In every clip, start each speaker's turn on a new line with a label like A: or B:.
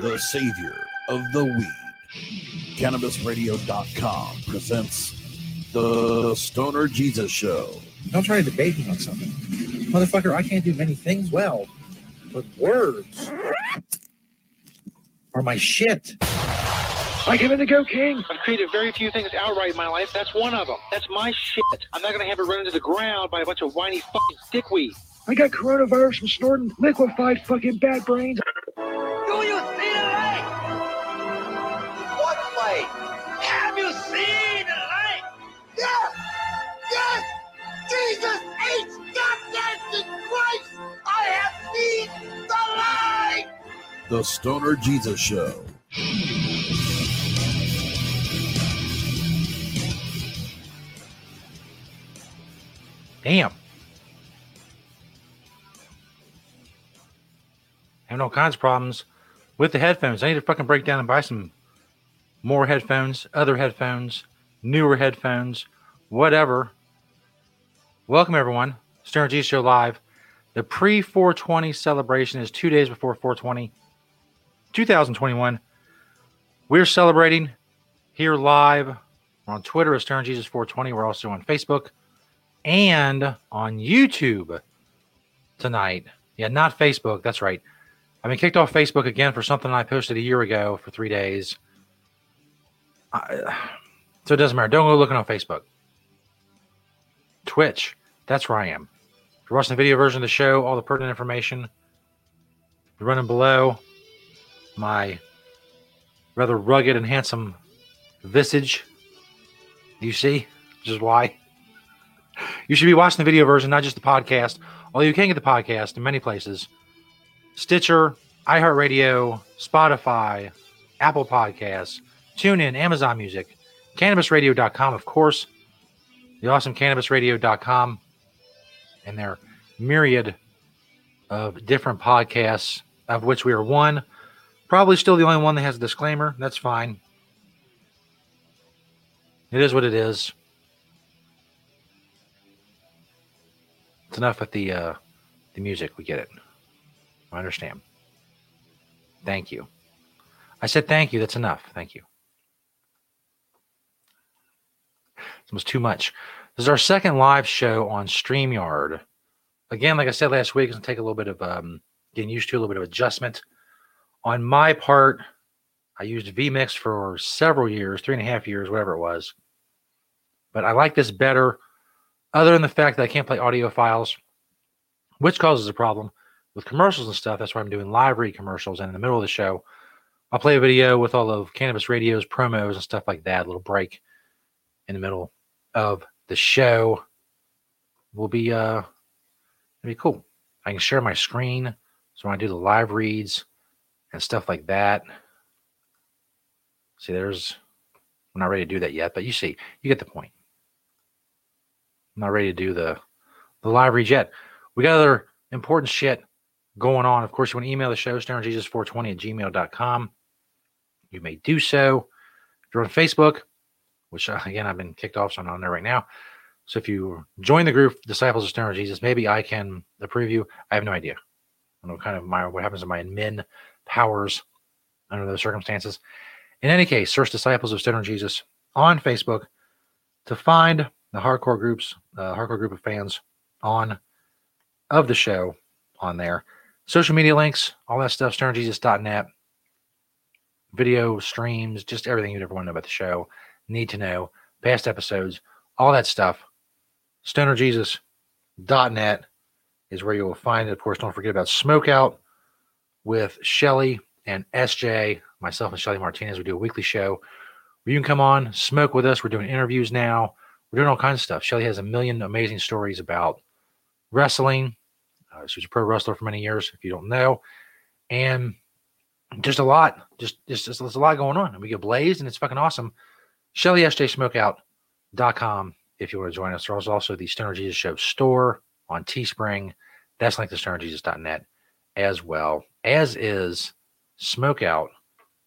A: the savior of the weed. CannabisRadio.com presents the Stoner Jesus Show.
B: Don't try to debate me on something. Motherfucker, I can't do many things well, but words are my shit.
C: I give it the go king. I've created very few things outright in my life. That's one of them. That's my shit. I'm not gonna have it run into the ground by a bunch of whiny fucking dickweed. I got coronavirus from snorting liquefied fucking bad brains.
D: Do you see the light?
E: What light?
D: Have you seen the light?
E: Yes! Yes! Jesus H. Goddamn Christ! I have seen the light!
A: The Stoner Jesus Show.
F: Damn. Having all kinds of problems with the headphones. I need to fucking break down and buy some more headphones, other headphones, newer headphones, whatever. Welcome everyone. Stern G Show Live. The pre 420 celebration is two days before 420, 2021. We're celebrating here live. We're on Twitter at Stoner Jesus 420. We're also on Facebook and on YouTube tonight. Yeah, not Facebook. That's right. I've been kicked off Facebook again for something I posted a year ago for three days. I, so it doesn't matter. Don't go looking on Facebook. Twitch. That's where I am. If you're watching the video version of the show, all the pertinent information running below my rather rugged and handsome visage. You see? Which is why. You should be watching the video version, not just the podcast. Although you can get the podcast in many places Stitcher, iHeartRadio, Spotify, Apple Podcasts, TuneIn, Amazon Music, CannabisRadio.com, of course, the awesome CannabisRadio.com, and their myriad of different podcasts, of which we are one. Probably still the only one that has a disclaimer. That's fine. It is what it is. It's enough with the uh, the music. We get it. I understand. Thank you. I said thank you. That's enough. Thank you. It was too much. This is our second live show on StreamYard. Again, like I said last week, it's going to take a little bit of um, getting used to, a little bit of adjustment. On my part, I used vMix for several years, three and a half years, whatever it was. But I like this better, other than the fact that I can't play audio files, which causes a problem with commercials and stuff. That's why I'm doing live read commercials. And in the middle of the show, I'll play a video with all of Cannabis Radio's promos and stuff like that, a little break in the middle of the show. Will be uh it'll be cool. I can share my screen. So when I do the live reads and stuff like that. See, there's I'm not ready to do that yet, but you see, you get the point. I'm not ready to do the the live reads yet. We got other important shit going on. Of course, you want to email the show, stonerjesus420 at gmail.com. You may do so. If you're on Facebook, which uh, again, I've been kicked off, so I'm not on there right now. So if you join the group, Disciples of Stoner Jesus, maybe I can approve you. I have no idea. I don't know kind of my what happens to my admin powers under those circumstances. In any case, search Disciples of Stoner Jesus on Facebook to find the hardcore groups, uh, hardcore group of fans on of the show on there. Social media links, all that stuff, stonerjesus.net, video streams, just everything you'd ever want to know about the show, need to know, past episodes, all that stuff. Stonerjesus.net is where you will find it. Of course, don't forget about Smokeout with Shelly and SJ, myself and Shelly Martinez. We do a weekly show where you can come on, smoke with us. We're doing interviews now. We're doing all kinds of stuff. Shelly has a million amazing stories about wrestling. Uh, she was a pro wrestler for many years, if you don't know. And just a lot. Just, just, just there's a lot going on. And we get blazed and it's fucking awesome. ShellySJSmokeout.com if you want to join us. There's also the Stoner Jesus Show store on Teespring. That's linked to stonerjesus.net as well, as is Smokeout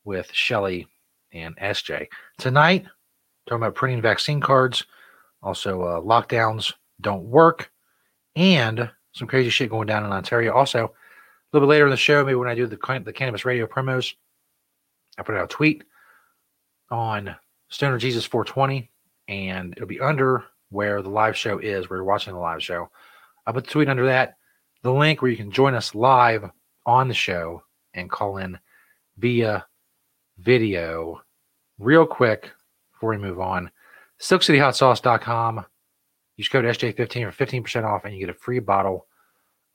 F: with Shelly and SJ. Tonight, talking about printing vaccine cards, also uh, lockdowns don't work, and some crazy shit going down in Ontario. Also, a little bit later in the show, maybe when I do the, the Cannabis Radio promos, I put out a tweet on Stoner Jesus 420, and it'll be under where the live show is, where you're watching the live show. I put the tweet under that, the link where you can join us live on the show and call in via video real quick before we move on. SilkCityHotSauce.com. Use code SJ15 for 15% off and you get a free bottle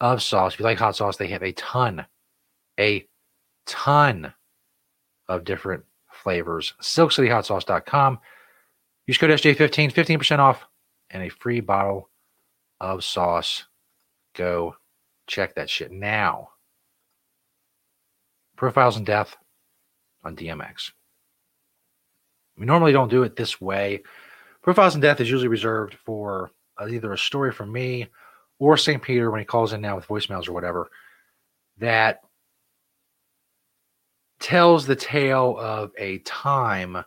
F: of sauce. If you like hot sauce, they have a ton, a ton of different flavors. SilkCityHotSauce.com. Use code SJ15, 15% off and a free bottle of sauce. Go check that shit now. Profiles in Death on DMX. We normally don't do it this way. Profiles in Death is usually reserved for uh, either a story from me or St. Peter when he calls in now with voicemails or whatever that tells the tale of a time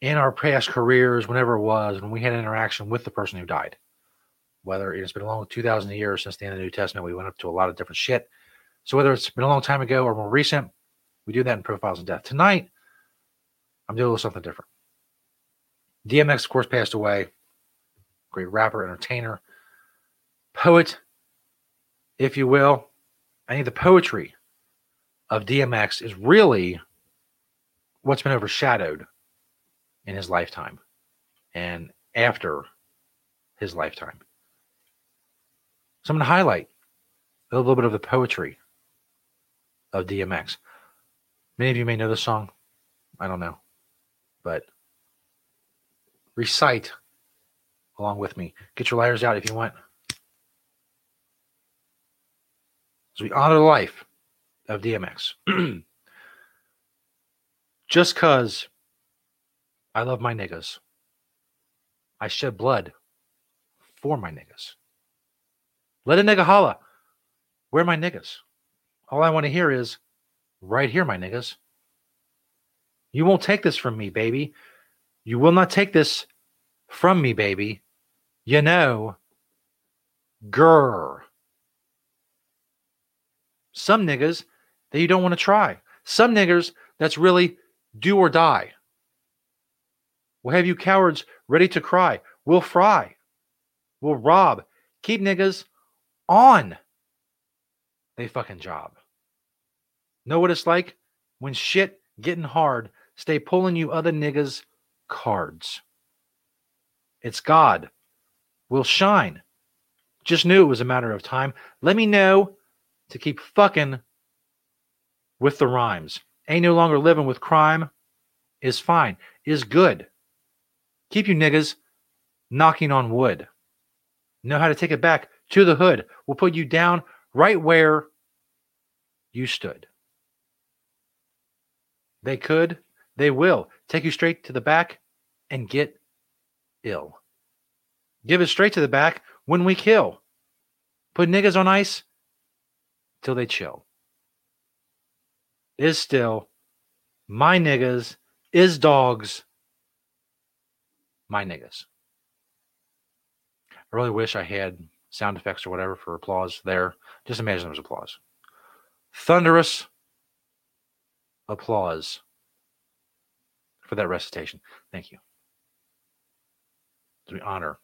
F: in our past careers, whenever it was, when we had an interaction with the person who died. Whether it's been a long 2,000 years since the end of the New Testament, we went up to a lot of different shit. So whether it's been a long time ago or more recent, we do that in Profiles in Death. Tonight, I'm doing a little something different. DMX, of course, passed away. Great rapper, entertainer, poet, if you will. I think the poetry of DMX is really what's been overshadowed in his lifetime and after his lifetime. So I'm going to highlight a little bit of the poetry of DMX. Many of you may know the song. I don't know. But recite along with me. Get your lighters out if you want. As we honor the life of DMX. Just cause I love my niggas. I shed blood for my niggas. Let a nigga holla. Where my niggas? All I want to hear is right here, my niggas. You won't take this from me, baby. You will not take this from me, baby. You know, grr. Some niggas that you don't want to try. Some niggers that's really do or die. We'll have you cowards ready to cry. We'll fry. We'll rob. Keep niggas on they fucking job. Know what it's like when shit getting hard, stay pulling you other niggas cards. It's God will shine. Just knew it was a matter of time. Let me know to keep fucking with the rhymes. Ain't no longer living with crime is fine, is good. Keep you niggas knocking on wood. Know how to take it back to the hood. We'll put you down right where you stood. They could, they will take you straight to the back and get ill. Give it straight to the back when we kill. Put niggas on ice till they chill. Is still my niggas, is dogs, my niggas. I really wish I had sound effects or whatever for applause there. Just imagine there was applause. Thunderous applause for that recitation. Thank you. As we honor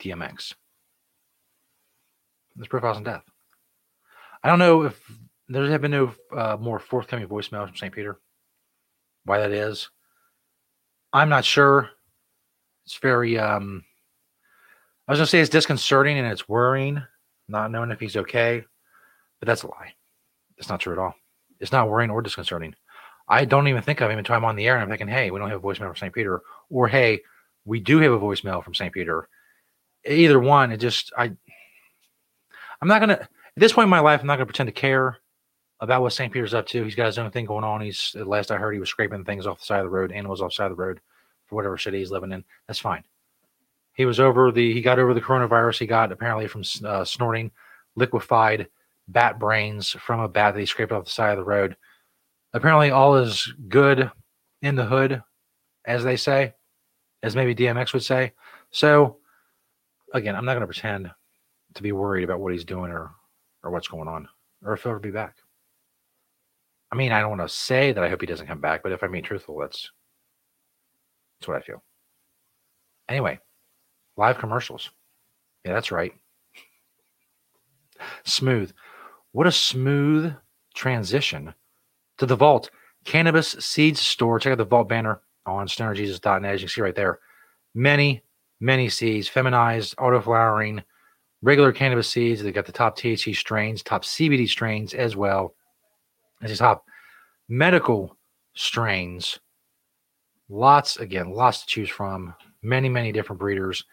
F: DMX. This profiles in death. I don't know if there have been no uh, more forthcoming voicemails from St. Peter. Why that is, I'm not sure. It's very um, I was gonna say it's disconcerting and it's worrying, not knowing if he's okay, but that's a lie. It's not true at all. It's not worrying or disconcerting. I don't even think of him until I'm on the air and I'm thinking, hey, we don't have a voicemail from St. Peter, or hey, we do have a voicemail from St. Peter. Either one, it just I I'm not gonna at this point in my life, I'm not gonna pretend to care about what St. Peter's up to. He's got his own thing going on. He's at last I heard he was scraping things off the side of the road, animals off the side of the road for whatever city he's living in. That's fine. He was over the he got over the coronavirus he got apparently from uh, snorting liquefied bat brains from a bat that he scraped off the side of the road. Apparently, all is good in the hood, as they say, as maybe DMX would say. So, again, I'm not going to pretend to be worried about what he's doing or or what's going on or if he'll ever be back. I mean, I don't want to say that I hope he doesn't come back, but if I'm being truthful, that's that's what I feel. Anyway, live commercials. Yeah, that's right. Smooth. What a smooth transition to the Vault Cannabis Seeds Store. Check out the Vault banner on stonerjesus.net. As you can see right there, many, many seeds, feminized, auto flowering, regular cannabis seeds. They got the top THC strains, top CBD strains as well as the top medical strains. Lots, again, lots to choose from. Many, many different breeders.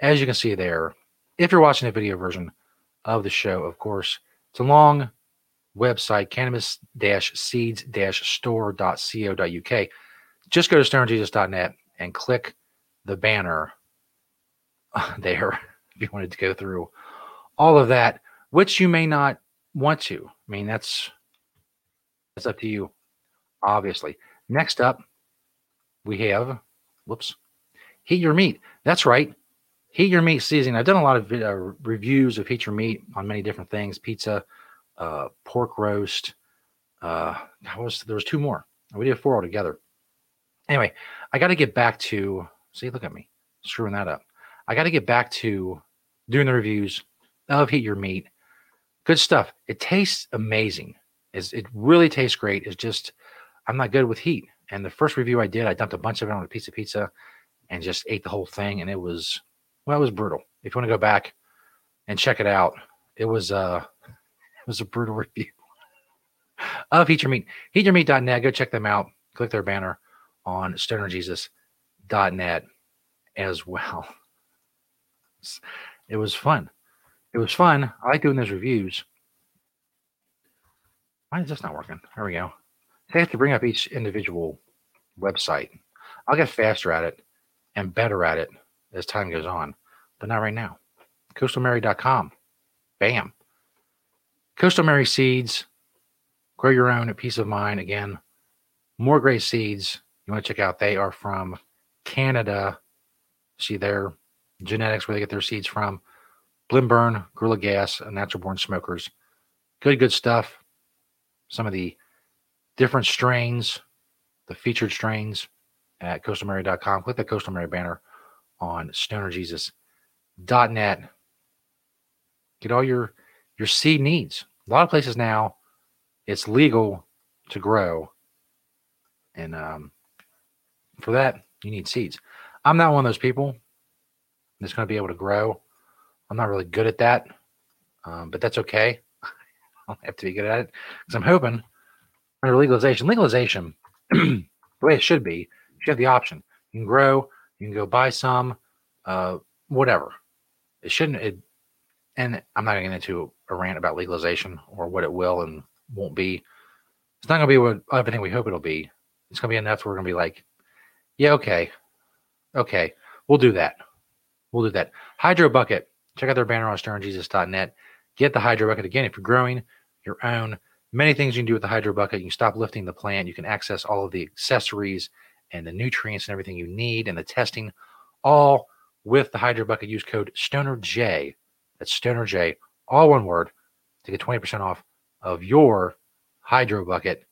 F: As you can see there, if you're watching the video version of the show, of course, it's a long website, cannabis-seeds-store.co.uk. Just go to stonerjesus.net and click the banner there if you wanted to go through all of that, which you may not want to. I mean, that's that's up to you, obviously. Next up, we have, whoops, heat your meat. That's right. Heat your meat seasoning. I've done a lot of uh, reviews of heat your meat on many different things pizza, uh, pork roast. Uh, was, there was two more. We did four altogether. Anyway, I got to get back to, see, look at me screwing that up. I got to get back to doing the reviews of Heat Your Meat. Good stuff. It tastes amazing. It's, it really tastes great. It's just, I'm not good with heat. And the first review I did, I dumped a bunch of it on a piece of pizza and just ate the whole thing. And it was, well, it was brutal. If you want to go back and check it out, it was, uh, was a brutal review of Heat Your Meat. HeatYourMeat.net. Go check them out. Click their banner on stonerjesus.net as well. It was fun. It was fun. I like doing those reviews. Why is this not working? There we go. I have to bring up each individual website. I'll get faster at it and better at it as time goes on, but not right now. CoastalMary.com. Bam. Coastal Mary seeds. Grow your own at peace of mind. Again, more great seeds you want to check out. They are from Canada. See their genetics, where they get their seeds from. Blimburn, Gorilla Gas, and Natural Born Smokers. Good, good stuff. Some of the different strains, the featured strains at coastalmary.com. Click the Coastal Mary banner on stonerjesus.net. Get all your your seed needs. A lot of places now, it's legal to grow, and um, for that you need seeds. I'm not one of those people that's going to be able to grow. I'm not really good at that, um, but that's okay. I'll have to be good at it because I'm hoping under legalization, legalization, the way it should be, you have the option. You can grow, you can go buy some, uh, whatever. It shouldn't. It, and I'm not going to get into a rant about legalization or what it will and won't be. It's not going to be what everything we hope it'll be. It's going to be enough where we're going to be like, yeah, okay, okay, we'll do that. We'll do that. Hydro Bucket. Check out their banner on stonerjesus.net. Get the Hydro Bucket again if you're growing your own. Many things you can do with the Hydro Bucket. You can stop lifting the plant. You can access all of the accessories and the nutrients and everything you need and the testing, all with the Hydro Bucket. Use code STONERJ. That's STONERJ, all one word, to get 20% off of your Hydro Bucket.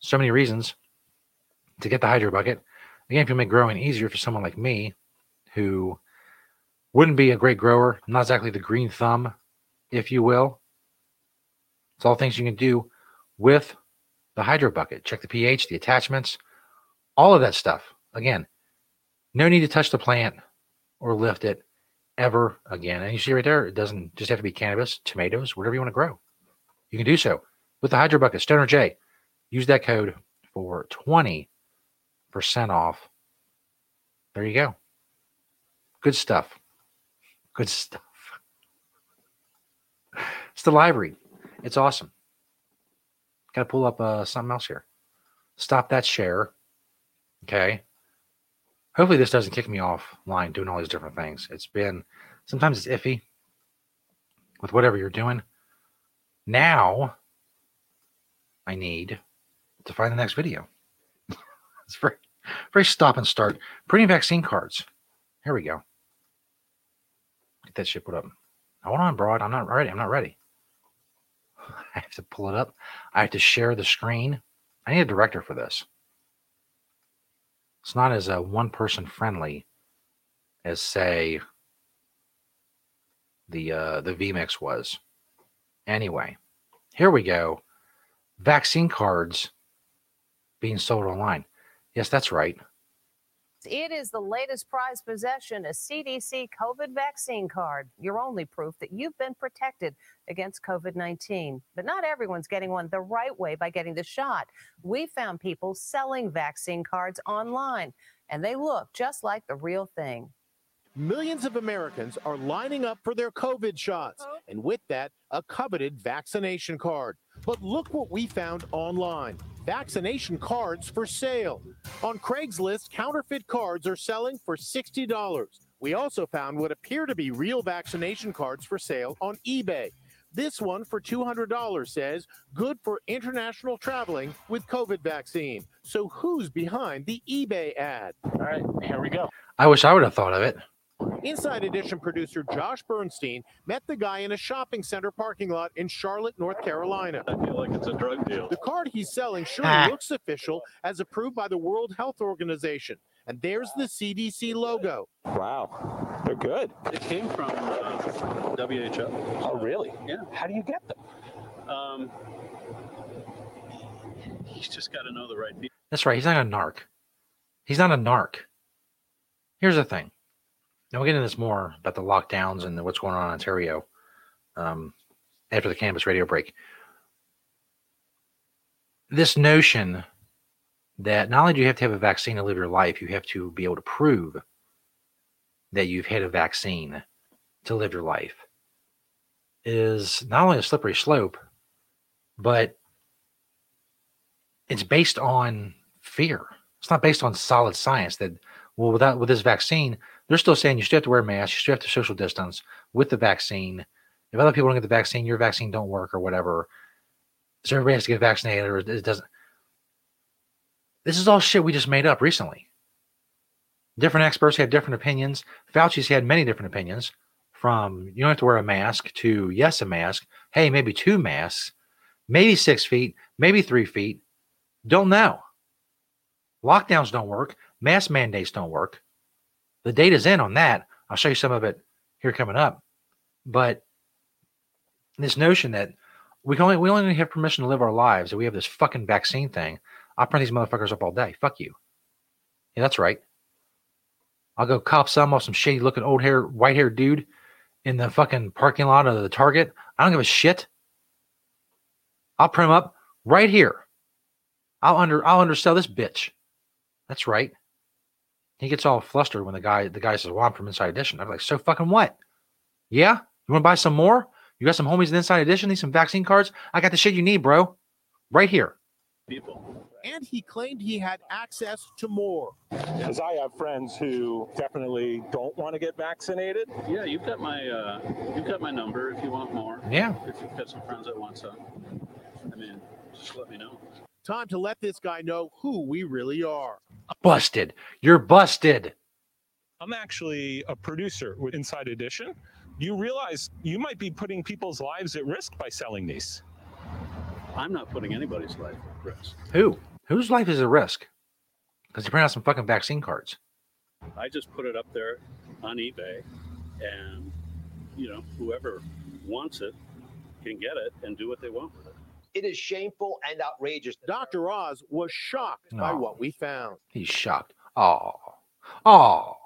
F: So many reasons to get the Hydro Bucket. Again, if you make growing easier for someone like me who wouldn't be a great grower, not exactly the green thumb, if you will. It's all things you can do with the hydro bucket. Check the pH, the attachments, all of that stuff. Again, no need to touch the plant or lift it ever again. And you see right there, it doesn't just have to be cannabis, tomatoes, whatever you want to grow. You can do so with the hydro bucket. Stoner J. Use that code for 20% off. There you go. Good stuff. Good stuff. It's the library. It's awesome. Got to pull up uh, something else here. Stop that share. Okay. Hopefully this doesn't kick me offline doing all these different things. It's been sometimes it's iffy with whatever you're doing. Now I need to find the next video. it's very very stop and start. Printing vaccine cards. Here we go. Get that shit put up. Hold on, broad. I'm not ready. I'm not ready. I have to pull it up. I have to share the screen. I need a director for this. It's not as a one person friendly as say the uh, the VMix was. Anyway, here we go. Vaccine cards being sold online. Yes, that's right.
G: It is the latest prized possession, a CDC COVID vaccine card, your only proof that you've been protected against COVID 19. But not everyone's getting one the right way by getting the shot. We found people selling vaccine cards online, and they look just like the real thing.
H: Millions of Americans are lining up for their COVID shots, oh. and with that, a coveted vaccination card. But look what we found online vaccination cards for sale. On Craigslist, counterfeit cards are selling for $60. We also found what appear to be real vaccination cards for sale on eBay. This one for $200 says good for international traveling with COVID vaccine. So who's behind the eBay ad?
I: All right, here we go.
F: I wish I would have thought of it.
H: Inside Edition producer Josh Bernstein met the guy in a shopping center parking lot in Charlotte, North Carolina.
I: I feel like it's a drug deal.
H: The card he's selling sure
F: Ah.
H: looks official as approved by the World Health Organization. And there's the CDC logo.
I: Wow, they're good. It came from uh, WHO. Oh, really? Yeah. How do you get them? Um, he's just got to know the right people.
F: That's right. He's not a narc. He's not a narc. Here's the thing. Now we'll get into this more about the lockdowns and what's going on in Ontario um, after the cannabis radio break. This notion that not only do you have to have a vaccine to live your life, you have to be able to prove that you've had a vaccine to live your life is not only a slippery slope, but it's based on fear. It's not based on solid science that well without with this vaccine, they're still saying you still have to wear a mask, you still have to social distance with the vaccine. If other people don't get the vaccine, your vaccine don't work or whatever. So everybody has to get vaccinated or it doesn't. This is all shit we just made up recently. Different experts had different opinions. Fauci's had many different opinions from you don't have to wear a mask to yes, a mask. Hey, maybe two masks, maybe six feet, maybe three feet. Don't know. Lockdowns don't work. Mask mandates don't work. The data's in on that. I'll show you some of it here coming up. But this notion that we can only we only have permission to live our lives, that we have this fucking vaccine thing. I'll print these motherfuckers up all day. Fuck you. Yeah, that's right. I'll go cop some off some shady looking old hair, white haired dude in the fucking parking lot of the Target. I don't give a shit. I'll print them up right here. I'll under I'll undersell this bitch. That's right. He gets all flustered when the guy the guy says, "Well, I'm from Inside Edition." I'm like, "So fucking what? Yeah, you want to buy some more? You got some homies in Inside Edition? Need some vaccine cards? I got the shit you need, bro. Right here."
I: People.
H: And he claimed he had access to more.
I: Because I have friends who definitely don't want to get vaccinated. Yeah, you've got my uh, you've got my number if you want more.
F: Yeah.
I: If you've got some friends that want some, I mean, just let me know.
H: Time to let this guy know who we really are.
F: Busted. You're busted.
J: I'm actually a producer with Inside Edition. You realize you might be putting people's lives at risk by selling these.
I: I'm not putting anybody's life at risk.
F: Who? Whose life is at risk? Because you print out some fucking vaccine cards.
I: I just put it up there on eBay, and you know, whoever wants it can get it and do what they want with it.
K: It is shameful and outrageous.
H: Dr. Oz was shocked by what we found.
F: He's shocked. Oh. Oh.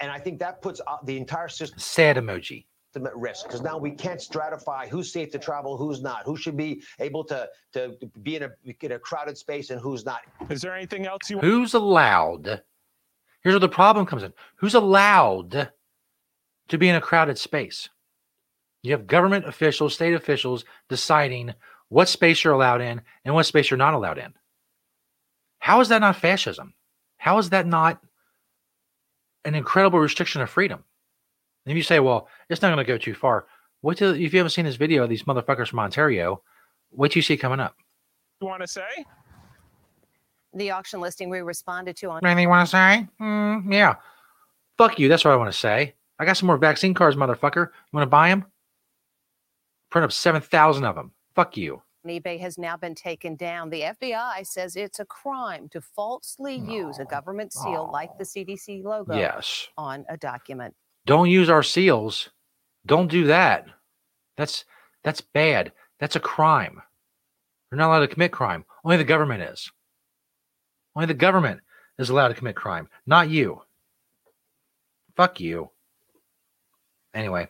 K: And I think that puts uh, the entire system
F: Sad emoji.
K: at risk because now we can't stratify who's safe to travel, who's not, who should be able to, to be in a, in a crowded space and who's not.
J: Is there anything else you
F: Who's allowed? Here's where the problem comes in. Who's allowed to be in a crowded space? You have government officials, state officials deciding what space you're allowed in and what space you're not allowed in. How is that not fascism? How is that not an incredible restriction of freedom? And if you say, well, it's not going to go too far, wait till if you haven't seen this video of these motherfuckers from Ontario, wait till you see coming up.
J: You want to say?
G: The auction listing we responded to on
F: Anything you want to say? Mm, yeah. Fuck you. That's what I want to say. I got some more vaccine cards, motherfucker. You want to buy them? Print up 7,000 of them. Fuck you.
G: eBay has now been taken down. The FBI says it's a crime to falsely use a government seal like the CDC logo
F: Yes.
G: on a document.
F: Don't use our seals. Don't do that. That's that's bad. That's a crime. You're not allowed to commit crime. Only the government is. Only the government is allowed to commit crime, not you. Fuck you. Anyway,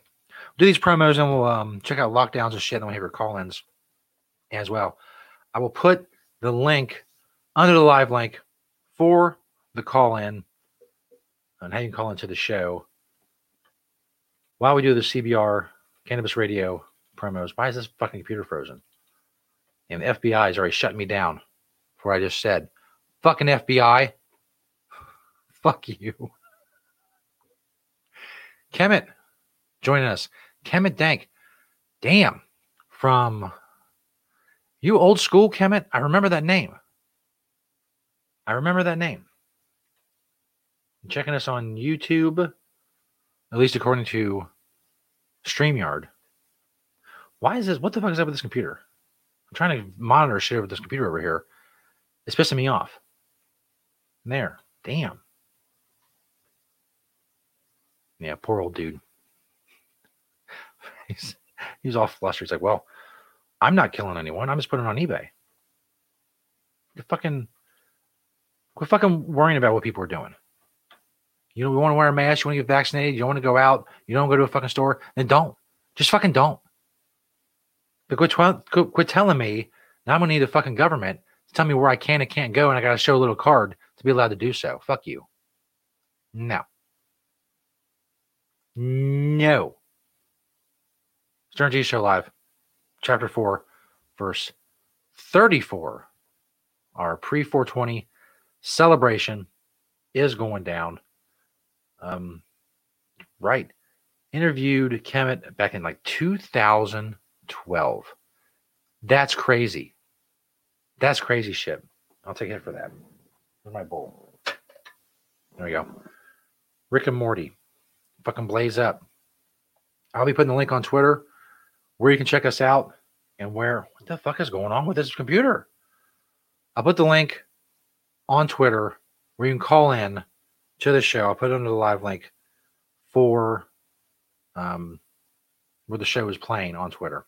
F: do these promos and we'll um, check out lockdowns and shit. And then we'll have your call-ins as well. I will put the link under the live link for the call-in and how you can call into the show while we do the CBR cannabis radio promos. Why is this fucking computer frozen? And the FBI is already shutting me down for what I just said. Fucking FBI. Fuck you. Kemet joining us. Kemet Dank. Damn. From you old school, Kemet. I remember that name. I remember that name. Checking us on YouTube, at least according to StreamYard. Why is this? What the fuck is up with this computer? I'm trying to monitor shit with this computer over here. It's pissing me off. There. Damn. Yeah, poor old dude. he's he's all flustered. He's like, well, I'm not killing anyone. I'm just putting it on eBay. You fucking quit fucking worrying about what people are doing. You know, we want to wear a mask, you want to get vaccinated, you don't want to go out, you don't go to a fucking store, then don't. Just fucking don't. But quit, quit, quit telling me now I'm gonna need a fucking government to tell me where I can and can't go, and I gotta show a little card to be allowed to do so. Fuck you. No. No. Stern G Show Live, Chapter 4, Verse 34. Our pre 420 celebration is going down. Um, right. Interviewed Kemet back in like 2012. That's crazy. That's crazy shit. I'll take it for that. Where's my bowl? There we go. Rick and Morty. Fucking blaze up. I'll be putting the link on Twitter where you can check us out and where what the fuck is going on with this computer? I'll put the link on Twitter where you can call in to the show. I'll put it under the live link for um, where the show is playing on Twitter.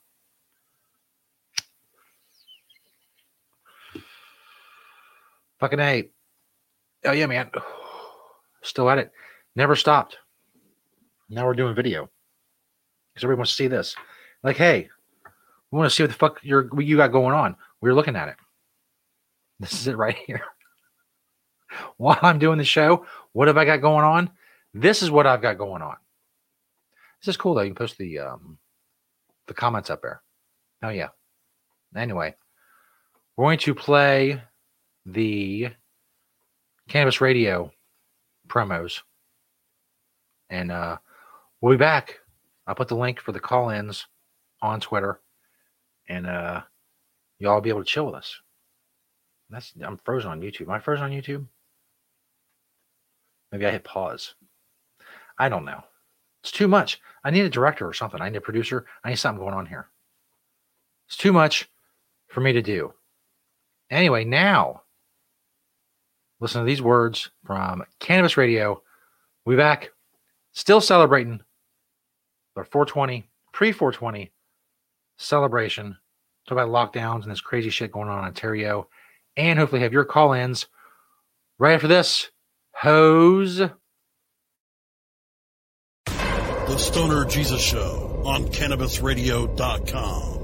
F: Fucking A. Oh, yeah, man. Still at it. Never stopped. Now we're doing video because everybody wants to see this. Like, hey, we want to see what the fuck you're, what you got going on. We're looking at it. This is it right here. While I'm doing the show, what have I got going on? This is what I've got going on. This is cool though. You can post the um, the comments up there. Oh yeah. Anyway, we're going to play the cannabis radio promos, and uh, we'll be back. I'll put the link for the call-ins on Twitter, and uh, y'all will be able to chill with us. That's I'm frozen on YouTube. Am I frozen on YouTube? Maybe I hit pause. I don't know. It's too much. I need a director or something. I need a producer. I need something going on here. It's too much for me to do. Anyway, now listen to these words from Cannabis Radio. Be back, still celebrating our 420, pre 420 celebration. Talk about lockdowns and this crazy shit going on in Ontario. And hopefully have your call ins right after this. Hose.
A: The Stoner Jesus Show on CannabisRadio.com.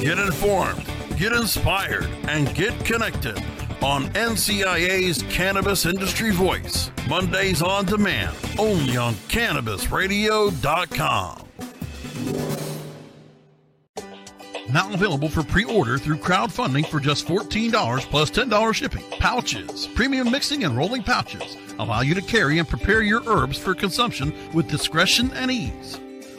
A: Get informed, get inspired, and get connected. On NCIA's Cannabis Industry Voice. Mondays on demand, only on CannabisRadio.com. Now available for pre-order through crowdfunding for just $14 plus $10 shipping. Pouches, premium mixing and rolling pouches allow you to carry and prepare your herbs for consumption with discretion and ease.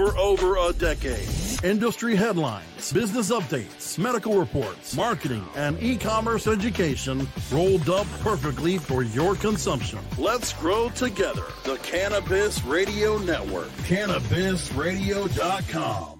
A: for over a decade. Industry headlines, business updates, medical reports, marketing, and e commerce education rolled up perfectly for your consumption. Let's grow together. The Cannabis Radio Network, CannabisRadio.com.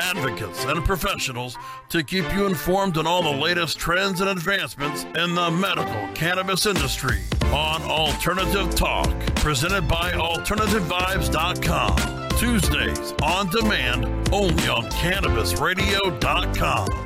A: advocates, and professionals to keep you informed on all the latest trends and advancements in the medical cannabis industry on Alternative Talk, presented by AlternativeVibes.com. Tuesdays on demand, only on CannabisRadio.com.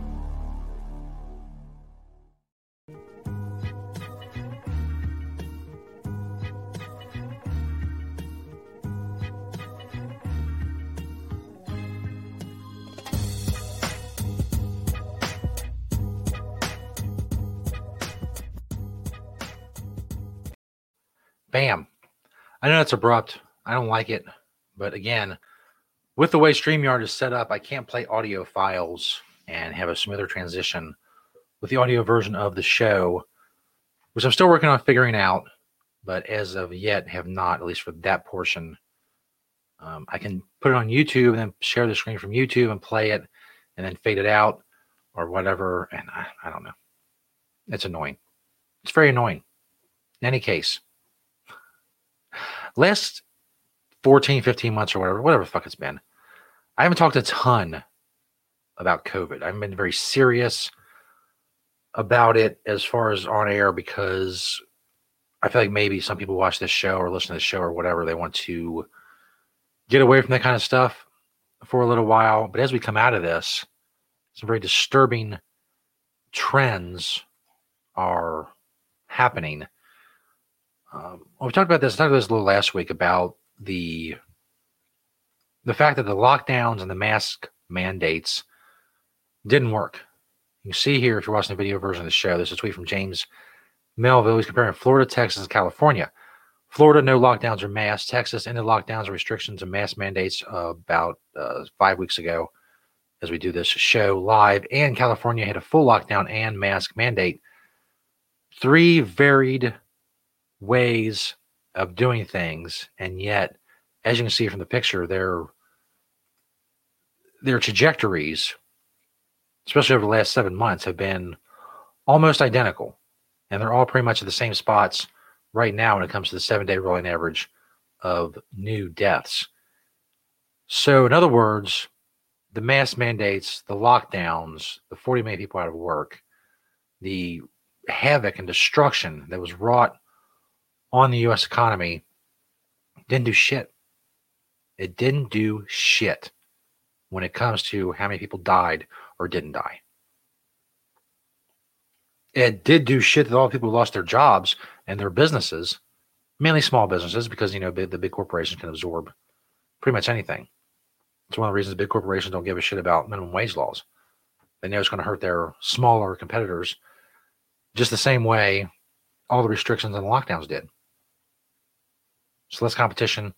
F: Bam. I know that's abrupt. I don't like it. But again, with the way StreamYard is set up, I can't play audio files and have a smoother transition with the audio version of the show, which I'm still working on figuring out, but as of yet have not, at least for that portion. Um, I can put it on YouTube and then share the screen from YouTube and play it and then fade it out or whatever. And I, I don't know. It's annoying. It's very annoying. In any case, last 14, 15 months or whatever, whatever the fuck it's been, I haven't talked a ton about COVID. I haven't been very serious about it as far as on air because I feel like maybe some people watch this show or listen to the show or whatever. They want to get away from that kind of stuff for a little while. But as we come out of this, some very disturbing trends are happening. Um, well, we talked about this. I talked about this a little last week about the the fact that the lockdowns and the mask mandates didn't work. You can see here if you're watching the video version of the show. There's a tweet from James Melville. He's comparing Florida, Texas, and California. Florida, no lockdowns or masks. Texas, ended lockdowns and restrictions and mask mandates uh, about uh, five weeks ago as we do this show live. And California had a full lockdown and mask mandate. Three varied ways of doing things. And yet, as you can see from the picture, they're their trajectories, especially over the last seven months, have been almost identical. And they're all pretty much at the same spots right now when it comes to the seven day rolling average of new deaths. So, in other words, the mask mandates, the lockdowns, the 40 million people out of work, the havoc and destruction that was wrought on the US economy didn't do shit. It didn't do shit when it comes to how many people died or didn't die. It did do shit that all the people who lost their jobs and their businesses, mainly small businesses, because you know the big corporations can absorb pretty much anything. It's one of the reasons big corporations don't give a shit about minimum wage laws. They know it's going to hurt their smaller competitors just the same way all the restrictions and lockdowns did. So less competition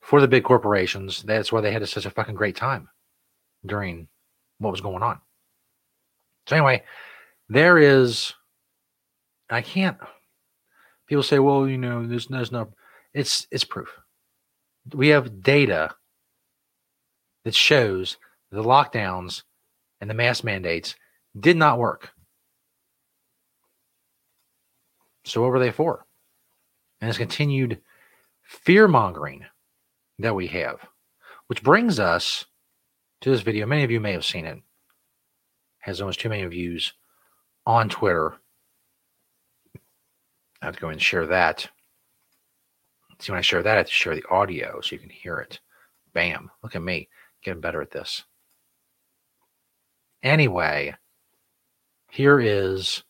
F: for the big corporations. That's why they had such a fucking great time during what was going on. So anyway, there is I can't people say, well, you know, there's there's no it's it's proof. We have data that shows the lockdowns and the mask mandates did not work. So what were they for? And it's continued fear mongering that we have, which brings us to this video. Many of you may have seen it. Has almost too many views on Twitter. I have to go and share that. See, when I share that, I have to share the audio so you can hear it. Bam. Look at me getting better at this. Anyway, here is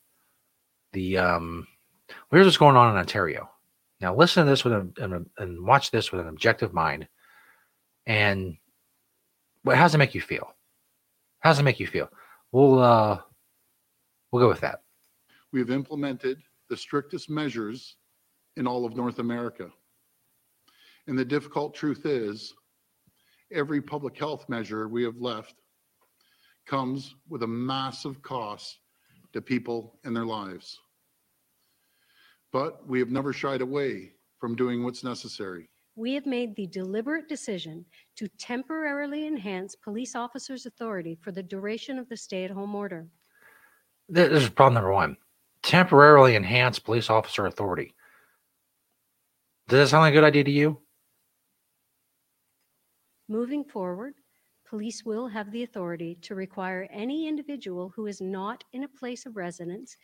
F: the um here's what's going on in Ontario. Now listen to this with a and, watch this with an objective mind. And what how does it make you feel? How does it make you feel? We'll uh we'll go with that.
L: We have implemented the strictest measures in all of North America. And the difficult truth is every public health measure we have left comes with a massive cost to people and their lives. But we have never shied away from doing what's necessary.
M: We have made the deliberate decision to temporarily enhance police officers' authority for the duration of the stay at home order.
F: This is problem number one. Temporarily enhance police officer authority. Does that sound like a good idea to you?
M: Moving forward, police will have the authority to require any individual who is not in a place of residence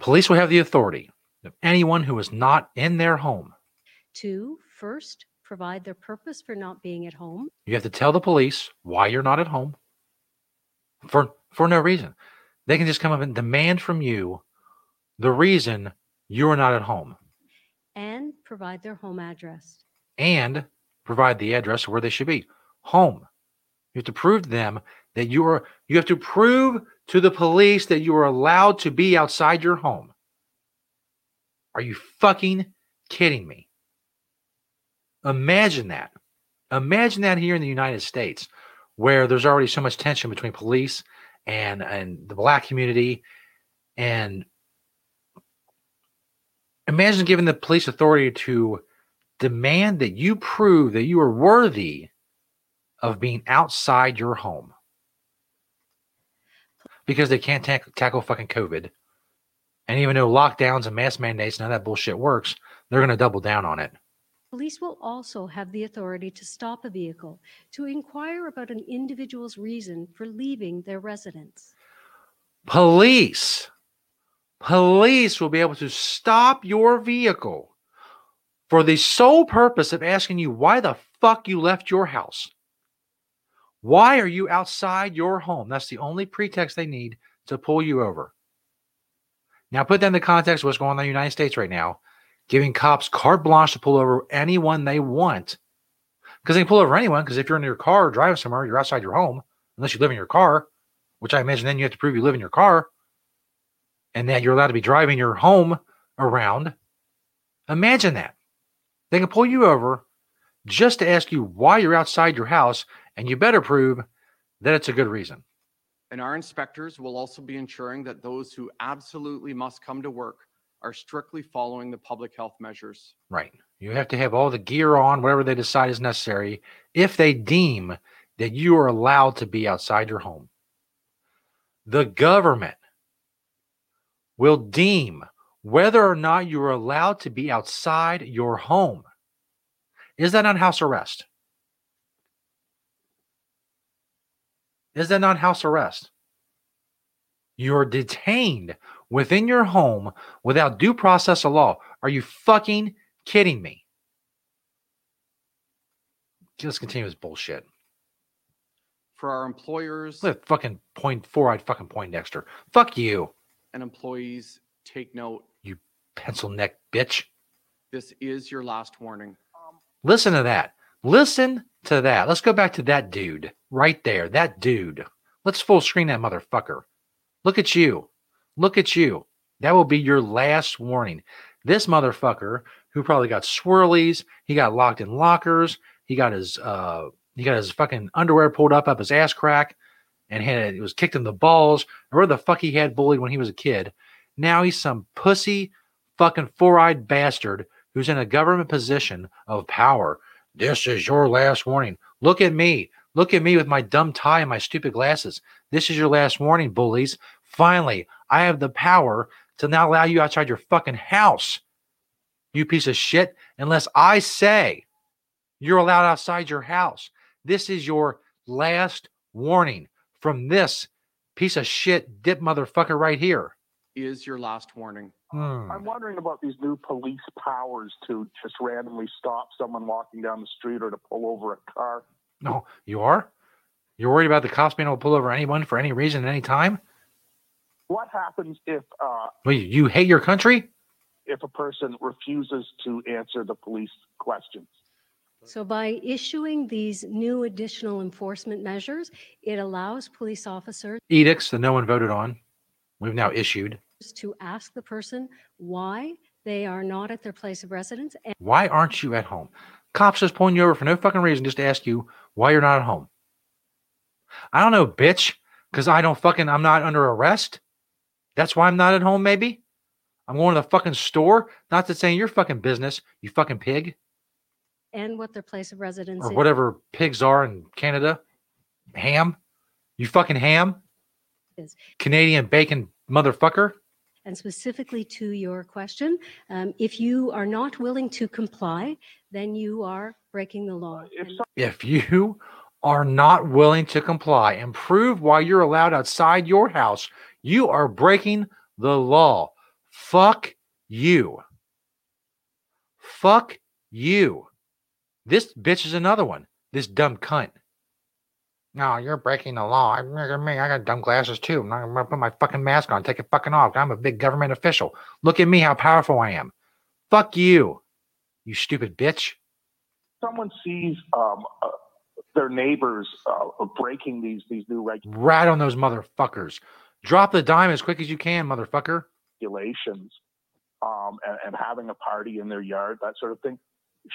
F: Police will have the authority of anyone who is not in their home.
M: to first provide their purpose for not being at home,
F: You have to tell the police why you're not at home for for no reason. They can just come up and demand from you the reason you are not at home
M: and provide their home address.
F: and provide the address where they should be. Home. You have to prove to them that you are you have to prove to the police that you are allowed to be outside your home. Are you fucking kidding me? Imagine that. Imagine that here in the United States, where there's already so much tension between police and and the black community, and imagine giving the police authority to demand that you prove that you are worthy of being outside your home because they can't tack tackle fucking COVID. And even though lockdowns and mask mandates, none of that bullshit works, they're going to double down on it.
M: Police will also have the authority to stop a vehicle to inquire about an individual's reason for leaving their residence.
F: Police, police will be able to stop your vehicle for the sole purpose of asking you why the fuck you left your house. Why are you outside your home? That's the only pretext they need to pull you over. Now, put that in the context of what's going on in the United States right now, giving cops carte blanche to pull over anyone they want. Because they can pull over anyone, because if you're in your car driving somewhere, you're outside your home, unless you live in your car, which I imagine then you have to prove you live in your car and that you're allowed to be driving your home around. Imagine that. They can pull you over just to ask you why you're outside your house, and you better prove that it's a good reason.
N: And our inspectors will also be ensuring that those who absolutely must come to work are strictly following the public health measures.
F: Right. You have to have all the gear on, whatever they decide is necessary, if they deem that you are allowed to be outside your home. The government will deem whether or not you are allowed to be outside your home. Is that on house arrest? Is that not house arrest? You're detained within your home without due process of law. Are you fucking kidding me? Let's continue this bullshit.
N: For our employers
F: Let fucking point four eyed fucking Poindexter. Fuck you,
N: and employees, take note.
F: You pencil neck bitch.
N: This is your last warning.
F: Listen to that. Listen to that. Let's go back to that dude right there. That dude. Let's full screen that motherfucker. Look at you. Look at you. That will be your last warning. This motherfucker who probably got swirlies, he got locked in lockers, he got his uh he got his fucking underwear pulled up up his ass crack and had it was kicked in the balls or where the fuck he had bullied when he was a kid. Now he's some pussy fucking four-eyed bastard who's in a government position of power. This is your last warning. Look at me. Look at me with my dumb tie and my stupid glasses. This is your last warning, bullies. Finally, I have the power to not allow you outside your fucking house. You piece of shit, unless I say you're allowed outside your house. This is your last warning from this piece of shit dip motherfucker right here.
N: Is your last warning.
F: Hmm.
O: I'm wondering about these new police powers to just randomly stop someone walking down the street or to pull over a car.
F: No, you are? You're worried about the cops being able to pull over anyone for any reason at any time?
O: What happens if uh,
F: Well, you- you hate your country?
O: if a person refuses to answer the police questions?
M: So by issuing these new additional enforcement measures, it allows police officers
F: Edicts that no one voted on. We've now issued.
M: To ask the person why they are not at their place of residence and
F: Why aren't you at home? Cops just pulling you over for no fucking reason just to ask you why you're not at home. I don't know, bitch, because I don't fucking, I'm not under arrest. That's why I'm not at home, maybe. I'm going to the fucking store. Not to say your fucking business, you fucking pig,
M: and what their place of residence
F: or
M: is.
F: whatever pigs are in Canada. Ham. You fucking ham.
M: Is.
F: Canadian bacon motherfucker.
M: And specifically to your question, um, if you are not willing to comply, then you are breaking the law. And
F: If you are not willing to comply and prove why you're allowed outside your house, you are breaking the law. Fuck you. Fuck you. This bitch is another one. This dumb cunt. No, you're breaking the law. I, look at me. I got dumb glasses too. I'm not gonna put my fucking mask on. Take it fucking off. I'm a big government official. Look at me, how powerful I am. Fuck you, you stupid bitch.
O: Someone sees um, uh, their neighbors uh, breaking these these new regulations.
F: Rat on those motherfuckers. Drop the dime as quick as you can, motherfucker.
O: regulations um, and, and having a party in their yard, that sort of thing.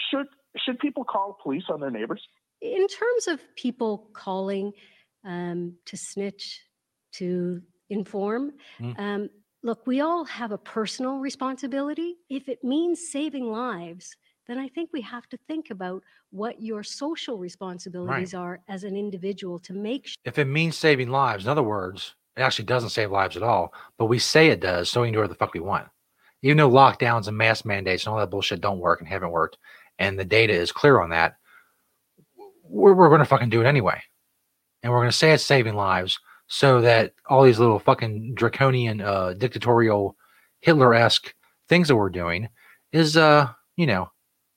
O: Should should people call police on their neighbors?
M: In terms of people calling um, to snitch, to inform,
O: Mm.
M: um, look, we all have a personal responsibility. If it means saving lives, then I think we have to think about what your social responsibilities are as an individual to make sure.
F: if it means saving lives, in other words, it actually doesn't save lives at all, but we say it does, so we can do whatever the fuck we want. Even though lockdowns and mask mandates and all that bullshit don't work and haven't worked, and the data is clear on that, we're, we're going to fucking do it anyway. And we're going to say it's saving lives so that all these little fucking draconian, uh, dictatorial, Hitler esque things that we're doing is, uh, you know,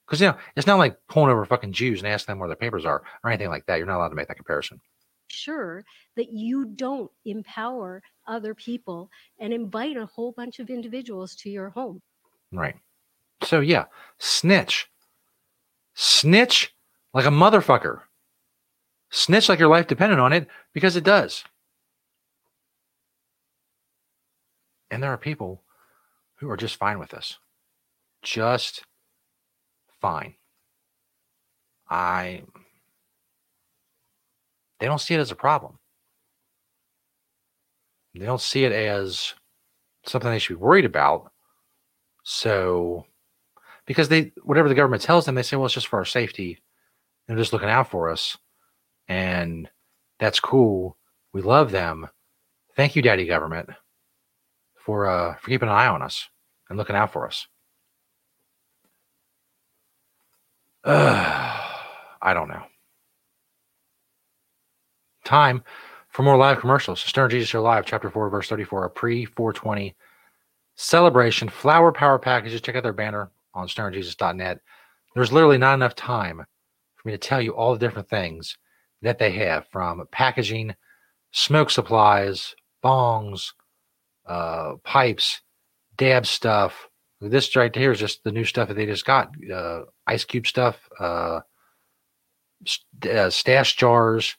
F: because, you know, it's not like pulling over fucking Jews and asking them where their papers are or anything like that. You're not allowed to make that comparison.
M: sure that you don't empower other people and invite a whole bunch of individuals to your home.
F: Right. So yeah, snitch. Snitch like a motherfucker. Snitch like your life depended on it because it does. And there are people who are just fine with this. Just fine. I they don't see it as a problem. They don't see it as something they should be worried about. So, because they, whatever the government tells them, they say, well, it's just for our safety. They're just looking out for us. And that's cool. We love them. Thank you, Daddy Government, for uh, for keeping an eye on us and looking out for us. Uh, I don't know. Time for more live commercials. Stoner Jesus Show Live, Chapter 4, Verse 34, a pre 420 celebration flower power packages. Check out their banner on stonerjesus.net. There's literally not enough time for me to tell you all the different things that they have from packaging, smoke supplies, bongs, uh, pipes, dab stuff. This right here is just the new stuff that they just got uh, ice cube stuff, uh, st- uh, stash jars,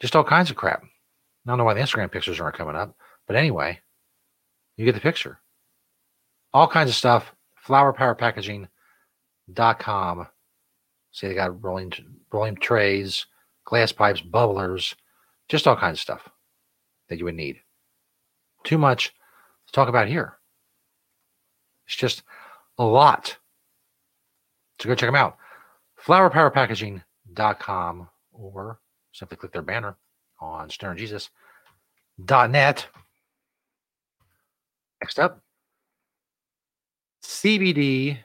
F: just all kinds of crap. I don't know why the Instagram pictures aren't coming up, but anyway, you get the picture. All kinds of stuff. Flowerpowerpackaging.com. See, they got rolling rolling trays, glass pipes, bubblers, just all kinds of stuff that you would need. Too much to talk about here. It's just a lot. So go check them out. Flowerpowerpackaging.com or simply click their banner on stonerjesus.net. Next up, CBD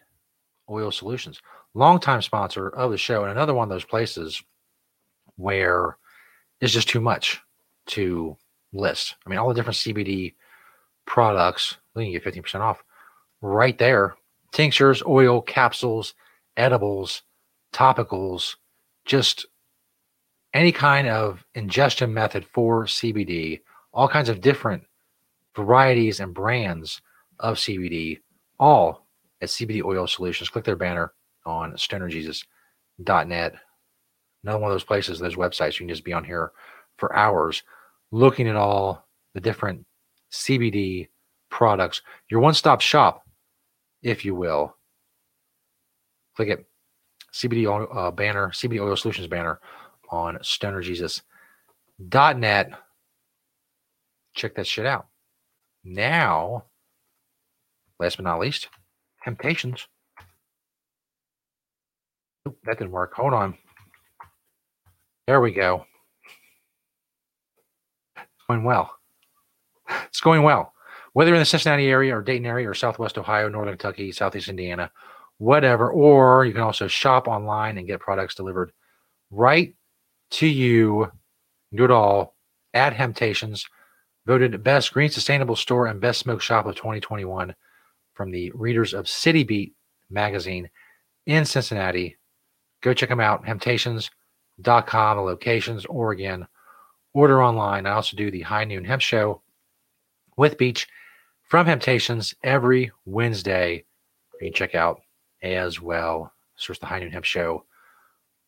F: Oil Solutions, longtime sponsor of the show, and another one of those places where it's just too much to list. I mean, all the different CBD products, you can get 15% off right there. Tinctures, oil, capsules, edibles, topicals, just any kind of ingestion method for CBD, all kinds of different varieties and brands of CBD, all at CBD Oil Solutions. Click their banner on stonerjesus.net. Another one of those places, those websites, you can just be on here for hours looking at all the different CBD products. Your one stop shop, if you will. Click it. CBD oil, uh, banner, CBD Oil Solutions banner on stonerjesus.net. Check that shit out. Now, last but not least, Hemptations. Oop, that didn't work. Hold on. There we go. It's going well. It's going well. Whether in the Cincinnati area or Dayton area or Southwest Ohio, Northern Kentucky, Southeast Indiana, whatever, or you can also shop online and get products delivered right to you. Do it all at Hemptations, voted best green sustainable store and best smoke shop of 2021 from the readers of City Beat magazine in Cincinnati. Go check them out, Hemptations.com, com, locations, Oregon. Order online. I also do the High Noon Hemp Show with Beach from Hemptations every Wednesday. You can check out as well. Search the High Noon Hemp Show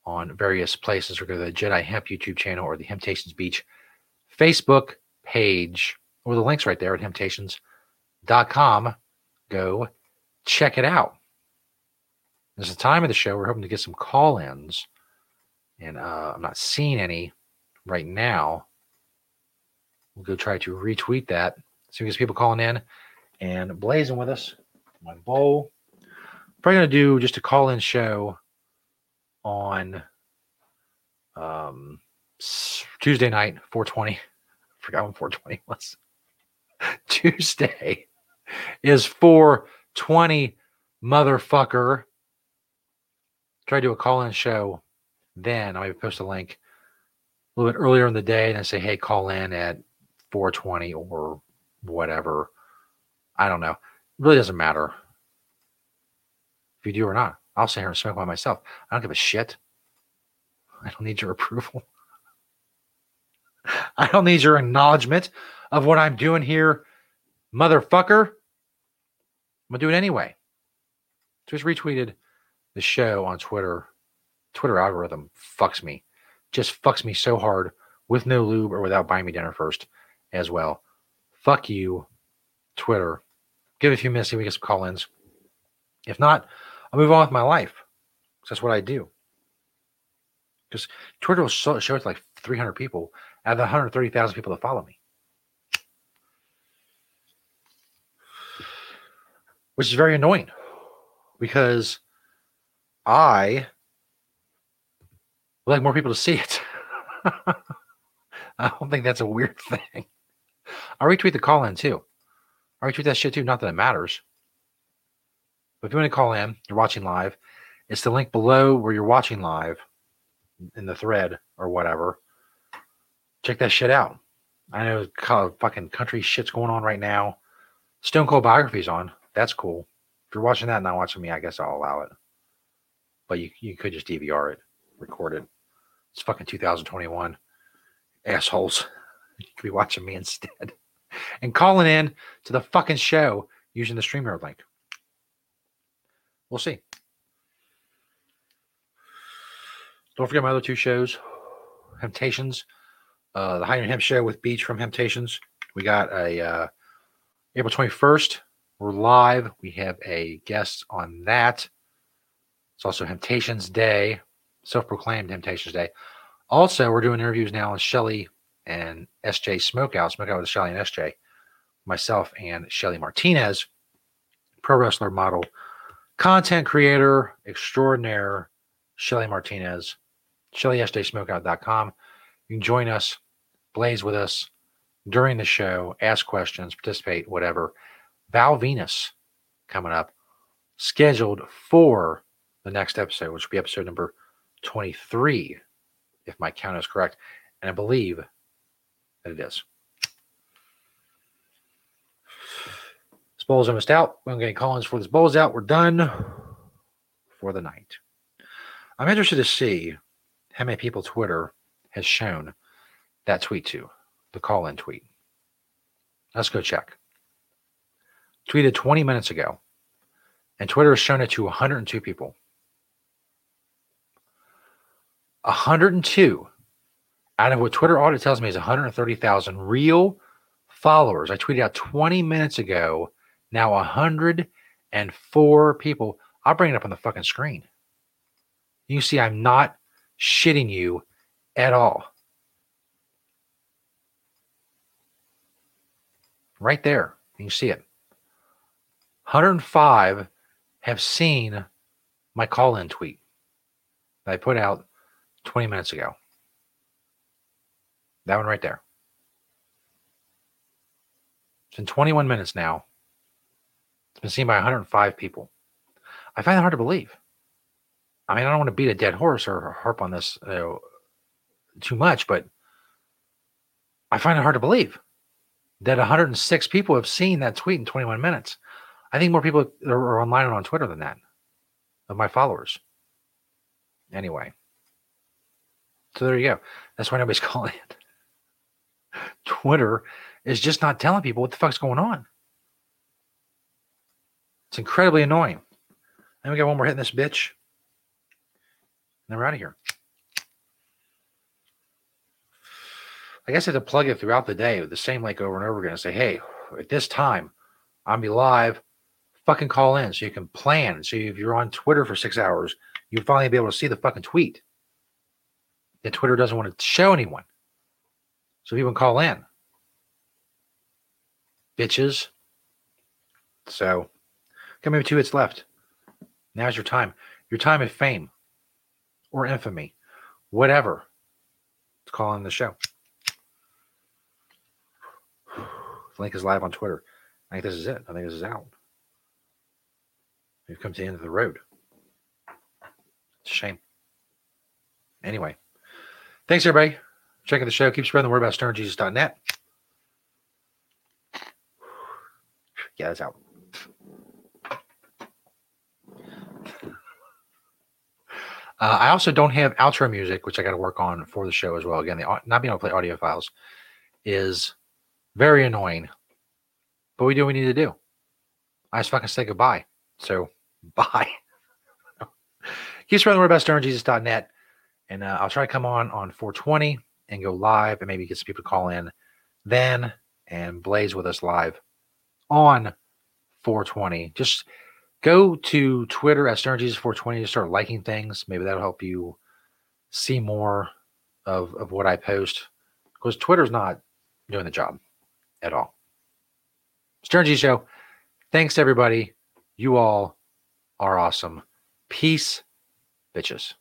F: on various places or go to the Jedi Hemp YouTube channel or the Hemptations Beach Facebook page or the links right there at hemptations.com go check it out. There's a time of the show we're hoping to get some call ins, and uh, I'm not seeing any right now. We'll go try to retweet that. So we get people calling in and blazing with us. My bowl. Probably to do just a call in show on um, Tuesday night, 420. I forgot when 420 was. Tuesday is 420 motherfucker. Try to do a call in show then. I might post a link a little bit earlier in the day and then say, hey, call in at 420 or whatever. I don't know. It really doesn't matter if you do or not. I'll sit here and smoke by myself. I don't give a shit. I don't need your approval. I don't need your acknowledgement of what I'm doing here, motherfucker. I'm gonna do it anyway. Just retweeted the show on Twitter. Twitter algorithm fucks me. Just fucks me so hard with no lube or without buying me dinner first as well. Fuck you, Twitter. Give it a few minutes, see if we get some call-ins. If not, I'll move on with my life. That's what I do. Because Twitter will show, show it to like 300 people out of the 130,000 people that follow me. which is very annoying because I would like more people to see it. I don't think that's a weird thing. I'll retweet the call in too. I'll retweet that shit too. Not that it matters. But if you want to call in, you're watching live. It's the link below where you're watching live in the thread or whatever. Check that shit out. I know fucking country shit's going on right now. Stone Cold biography's on. That's cool. If you're watching that and not watching me, I guess I'll allow it. But you you could just DVR it, record it. It's fucking 2021. Assholes. You could be watching me instead. And calling in to the fucking show using the StreamYard link. We'll see. Don't forget my other two shows, Hemptations, uh, the High Noon Hemp show with Beach from Hemptations. We got a uh, April 21st. We're live. We have a guest on that. It's also Hemptations Day, self-proclaimed Hemptations Day. Also, we're doing interviews now on Shelly and SJ Smokeout, Smokeout with Shelly and SJ, myself and Shelly Martinez, pro wrestler model, content creator extraordinaire, Shelly Martinez, ShellySJSmokeout.com. You can join us, blaze with us during the show, ask questions, participate, whatever. Val Venis coming up, scheduled for the next episode, which will be episode number 23, if my count is correct. And I believe that it is. This bowl is almost out. We're getting call-ins for this bowl is out. We're done for the night. I'm interested to see how many people Twitter has shown that tweet to, the call-in tweet. Let's go check. Tweeted 20 minutes ago, and Twitter has shown it to 102 people. 102 out of what Twitter audit tells me is 130,000 real followers. I tweeted out 20 minutes ago. Now 104 people. I'll bring it up on the fucking screen. You see, I'm not shitting you at all. Right there. You can see it. 105 have seen my call in tweet that I put out 20 minutes ago. That one right there. It's been 21 minutes now. It's been seen by 105 people. I find it hard to believe. I mean, I don't want to beat a dead horse or harp on this you know, too much, but I find it hard to believe that 106 people have seen that tweet in 21 minutes. I think more people are online and on Twitter than that of my followers. Anyway, so there you go. That's why nobody's calling it. Twitter is just not telling people what the fuck's going on. It's incredibly annoying. And we got one more hitting this bitch. And then we're out of here. I guess I have to plug it throughout the day with the same link over and over again and say, hey, at this time, I'll be live. Fucking call in so you can plan. So if you're on Twitter for six hours, you'll finally be able to see the fucking tweet. That Twitter doesn't want to show anyone. So people can call in. Bitches. So, got maybe two hits left. Now's your time. Your time of fame or infamy, whatever. Let's call in the show. The link is live on Twitter. I think this is it. I think this is out. We've come to the end of the road. It's a shame. Anyway, thanks everybody. Checking the show. Keep spreading the word about stonerjesus.net. Yeah, that's out. Uh, I also don't have outro music, which I got to work on for the show as well. Again, the, not being able to play audio files is very annoying, but we do what we need to do. I just fucking say goodbye. So, bye. Keep spreading the word about stonerjesus.net. And uh, I'll try to come on on 420 and go live and maybe get some people to call in then and blaze with us live on 420. Just go to Twitter at StonerJesus420 to start liking things. Maybe that'll help you see more of, of what I post because Twitter's not doing the job at all. Stern Show. Thanks, everybody. You all are awesome. Peace, bitches.